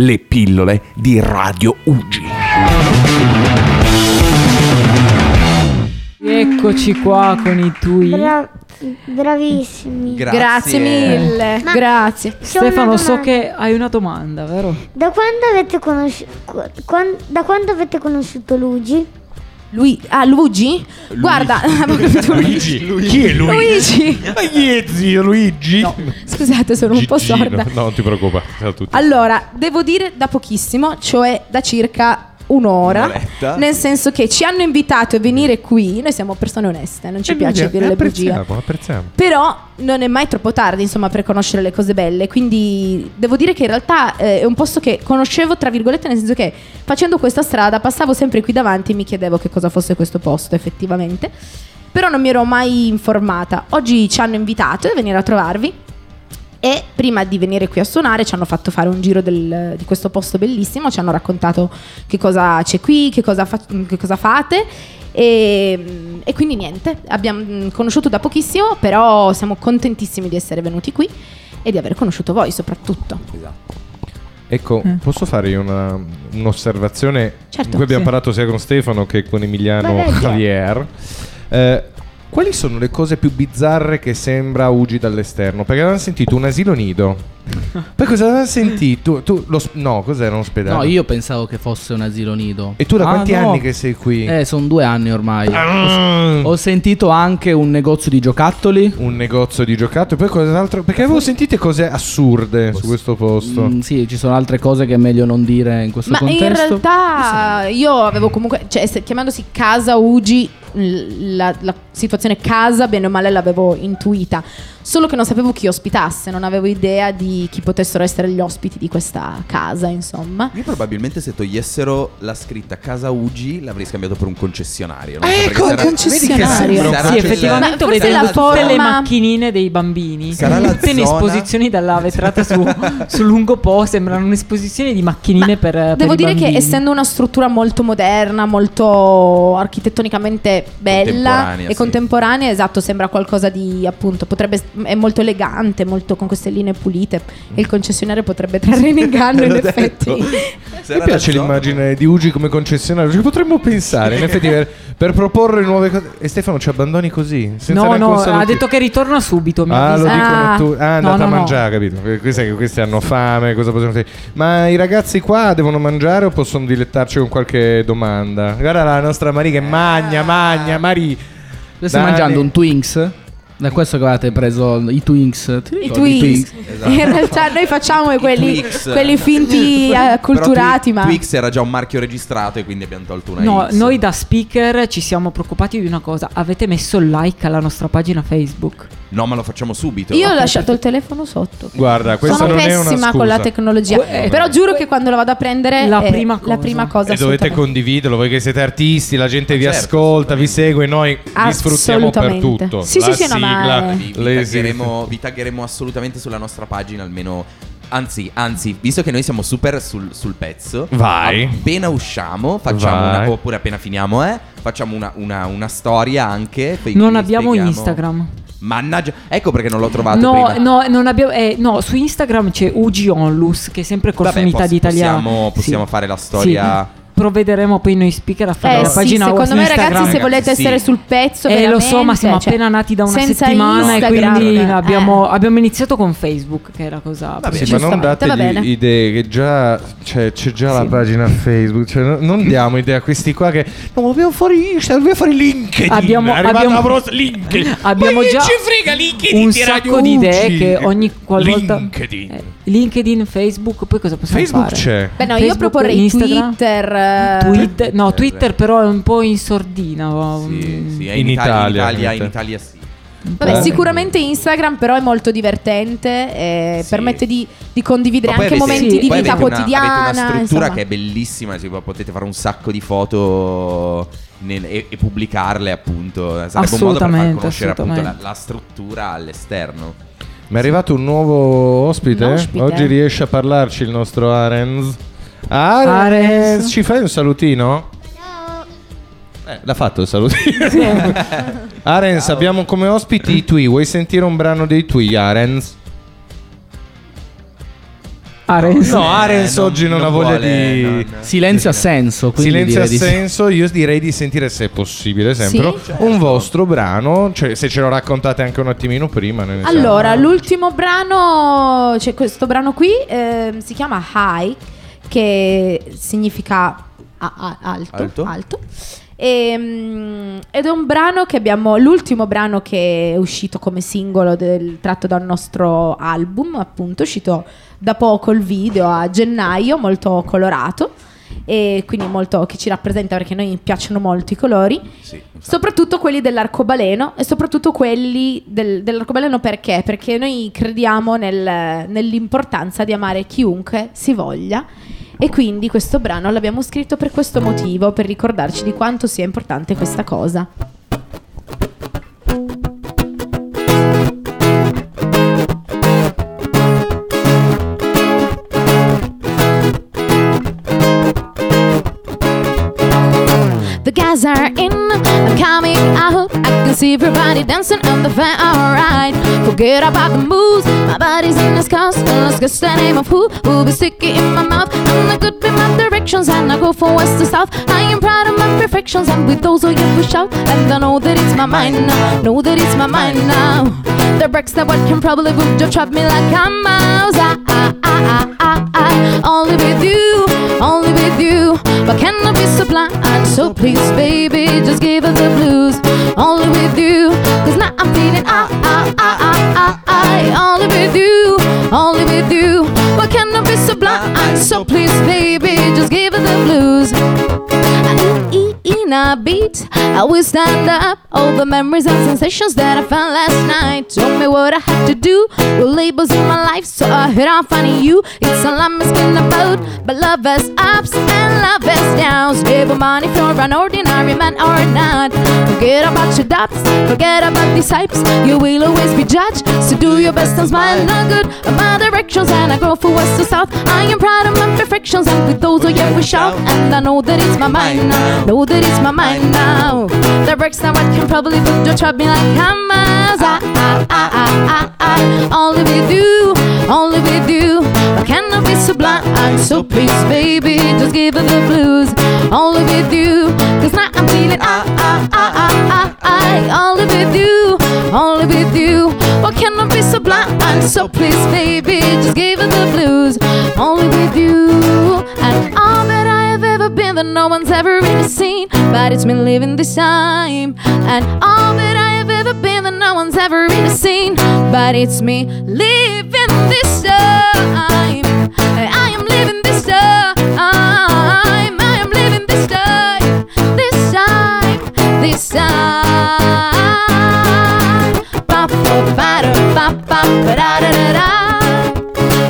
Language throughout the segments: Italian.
le pillole di Radio Ugi. Eccoci qua con i tui. Bra- bravissimi. Grazie. mille. Ma- Grazie. Stefano, so che hai una domanda, vero? Da quando avete conosciuto da quando avete conosciuto Luigi? Lui, ah, Luigi? Guarda, Luigi? Chi è Luigi. Ma chi è zio Luigi? No, scusate, sono un po' Gigino. sorda. No, non ti preoccupare. ciao a tutti. Allora, devo dire da pochissimo, cioè da circa un'ora. Un'oretta. Nel senso che ci hanno invitato a venire qui. Noi siamo persone oneste, non ci Eh, piace dire le bugie. Apprezziamo. Però non è mai troppo tardi, insomma, per conoscere le cose belle. Quindi devo dire che in realtà eh, è un posto che conoscevo, tra virgolette, nel senso che facendo questa strada passavo sempre qui davanti e mi chiedevo che cosa fosse questo posto, effettivamente. Però non mi ero mai informata. Oggi ci hanno invitato a venire a trovarvi. E prima di venire qui a suonare ci hanno fatto fare un giro del- di questo posto bellissimo, ci hanno raccontato che cosa c'è qui, che cosa, fa- che cosa fate. E, e quindi niente, abbiamo conosciuto da pochissimo, però siamo contentissimi di essere venuti qui e di aver conosciuto voi soprattutto. Ecco, posso fare io una- un'osservazione? Certo, in cui abbiamo sì. parlato sia con Stefano che con Emiliano. Javier. Eh, quali sono le cose più bizzarre che sembra Ugi dall'esterno? Perché avevamo sentito un asilo nido. Poi cosa avevamo sentito? Tu, lo s- no, cos'era un ospedale? No, io pensavo che fosse un asilo nido. E tu da Ah, quanti no. anni che sei qui? Eh, sono due anni ormai. Ah. Ho sentito anche un negozio di giocattoli. un negozio di giocattoli. Poi cos'altro? Perché avevo sentite cose assurde su questo posto. Mm, sì, ci sono altre cose che è meglio non dire in questo Ma in contesto. realtà io avevo comunque, cioè chiamandosi Casa Ugi, la, la situazione casa bene o male l'avevo intuita. Solo che non sapevo chi ospitasse, non avevo idea di chi potessero essere gli ospiti di questa casa, insomma. Io probabilmente se togliessero la scritta Casa Ugi l'avrei scambiato per un concessionario. non so, Ecco, perché sarà- concessionario. sarà Sì, il- effettivamente Ma forse vedo la tutte le forma- macchinine dei bambini. Sarà la tutte in zona- esposizioni dalla vetrata su, su lungo po'. Sembrano un'esposizione di macchinine per. per Devo dire che bambini. essendo una struttura molto moderna, molto architettonicamente bella Contemporanea, e sì. Contemporanea, esatto, sembra qualcosa di appunto, potrebbe è molto elegante, molto con queste linee pulite e il concessionario potrebbe trarre in inganno in effetti. detto. Mi piace l'immagine di Ugi come concessionario. Ci potremmo pensare, in effetti, per, per proporre nuove cose. E Stefano ci abbandoni così? Senza No, no, ha detto che ritorna subito. Mi Ah, lo avvisa. dicono Ah. tu. Ah, è No, andata no, a no. mangiare, capito? Questi, che questi hanno fame, cosa possiamo fare? Ma i ragazzi qua devono mangiare o possono dilettarci con qualche domanda? Guarda la nostra Maria che magna, magna, Mari. Tu stai mangiando un Twinks? Da questo che avete preso i Twinks. I Twix. Esatto. In realtà noi facciamo I quelli, quelli finti eh, acculturati, Però ma Twi- Twix era già un marchio registrato e quindi abbiamo tolto una No, X. noi da speaker ci siamo preoccupati di una cosa. Avete messo il like alla nostra pagina Facebook. No, ma lo facciamo subito. io ho lasciato il telefono sotto. Guarda, questa Sono non è una pessima scusa. con la tecnologia. Que- eh, Però giuro che quando la vado a prendere La è prima la cosa. prima cosa E dovete condividerlo, voi che siete artisti, la gente vi certo, ascolta, vi segue, noi vi sfruttiamo per Assolutamente. tutto. Sì, la sì, sì, no, sigla, ma- vi, vi taggeremo, vi taggeremo assolutamente sulla nostra pagina almeno Anzi, anzi, visto che noi siamo super sul, sul pezzo, Vai. appena usciamo, facciamo Vai. una, oppure appena finiamo, eh, facciamo una, una- una storia anche. Non abbiamo spieghiamo- Instagram. Mannaggia, ecco perché non l'ho trovato No, prima. no, non abbiamo, eh, no, su Instagram c'è Ugi Onlus, che è sempre con Vabbè, unità poss- di italiano. possiamo- possiamo fare la storia- Sì. Provvederemo poi noi speaker a fare Eh la sì, pagina secondo me Instagram. ragazzi se volete Ragazzi, essere sì. sul pezzo Eh, lo so, ma siamo veramente, appena cioè, nati da una settimana e Instagram, quindi eh. abbiamo, abbiamo iniziato con Facebook, che è la cosa Vabbè, Sì, ma non bene. idee che già c'è, c'è già la Sì. pagina Facebook. Cioè, no- non diamo idea a questi qua che no, dobbiamo fare Instagram, dobbiamo fare LinkedIn. Abbiamo- abbiamo- la prossima LinkedIn. Abbiamo già ci frega LinkedIn un sacco di idee che ogni qualvolta LinkedIn. Eh, LinkedIn, Facebook, poi cosa possiamo Facebook fare? c'è. Beh no, io Facebook, proporrei Instagram. Twitter. eh, Twitter, no, Twitter però è un po' in sordina. Sì, mm. sì, è In in, Italia, Italia, in Italia, in in Italia sì. Vabbè, Eh. sicuramente Instagram però è molto divertente e Sì. permenti di, di condividere anche avete- momenti sì, di poi vita avete una- quotidiana. avete una struttura insomma. che è bellissima, si può- potete fare un sacco di foto nel- e, e pubblicarle appunto. Sarebbe un modo per far conoscere appunto la, la struttura all'esterno. Mi è arrivato un nuovo ospite. Un ospite. Oggi riesce a parlarci il nostro Arens. Arens, Arens. ci fai un salutino? Eh, l'ha fatto il salutino. Arens, abbiamo come ospiti i Tui. Vuoi sentire un brano dei Tui, Arens? Arens. No, Arens Eh, non- oggi non, non ha voglia vuole, di... non- Silenzio ha senso. Silenzio direi di sì. assenso, io direi di sentire se è possibile sempre Sì, un vostro brano, cioè se ce lo raccontate anche un attimino prima. ne siamo- Allora, l'ultimo brano, c'è questo brano qui, ehm, si chiama High, che significa a- a- alto. Alto. Ehm, ed è un brano che abbiamo, l'ultimo brano che è uscito come singolo del- tratto dal nostro album, appunto, è uscito da poco il video a gennaio, molto colorato. E quindi molto che ci rappresenta perché a noi piacciono molto i colori. Sì. Soprattutto quelli dell'arcobaleno e soprattutto quelli del- dell'arcobaleno perché? Perché noi crediamo nel- nell'importanza di amare chiunque si voglia e quindi questo brano l'abbiamo scritto per questo motivo, per ricordarci di quanto sia importante questa cosa. Guys are in, I'm coming out. I can see everybody dancing on the fan. Alright, forget about the moves. My body's in disgust. Let's guess the name of who will be sticky in my mouth. I'm not good with my directions, and I go from west to south. I am proud of my perfections, and with those who you push out. And I know that it's my mind now. Know that it's my mind now. The breaks that what can probably would just trap me like a mouse. I, I, I, I, I, I, only with you, only with you. But can I be so blind? So please, baby, just give her the blues. Only with you, cause now I'm feeling I, I, I, I, I, I. Only with you, only with you. But can I be so blind? So please, baby, just give her the blues. In a beat. I will stand up. All the memories and sensations that I found last night told me what I had to do. With labels in my life, so I heard I'm finding you. It's all I'm asking about. But love has ups and love has downs. Give a money if you're an ordinary man or not. Forget about your doubts, forget about these hypes. You will always be judged, so do your best and smile. Not good my directions, and I go from west to south. I am proud of my perfections, and with those oh, who yet we shout. And I know that it's my mind now, know that it's my mind now. The breaks now I can probably put your trap me like hammers. I, I, I, I, I, I, only with you, only with you. I be so blind? So please, baby, just give her the blues. Only with you, cause now I'm feeling I, I, I, I, I, I, only with you, only with you. What can I be so blind? So please, baby, just give her the blues. Only with you, and no one's ever really seen. But it's been living this time, and all that I have ever been that no one's ever really seen. But it's me living this time. I am living this time. I am living this time. This time. This time. Ba ba ba ba ba ba da da da.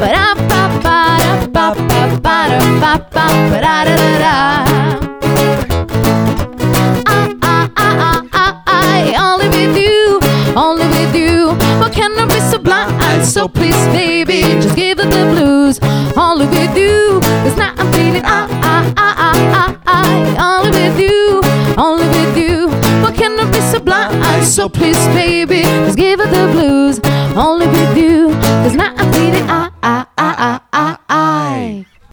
Ba ba ba da ba ba ba da ba ba ba da da da Please, baby, just give it the blues. Only with you, cause now I'm feeling I, I, I, I, I, I, only with you, only with you. But can I be so blind? So please, baby, just give it the blues. Only with you, cause now I'm feeling I, I, I, I, I,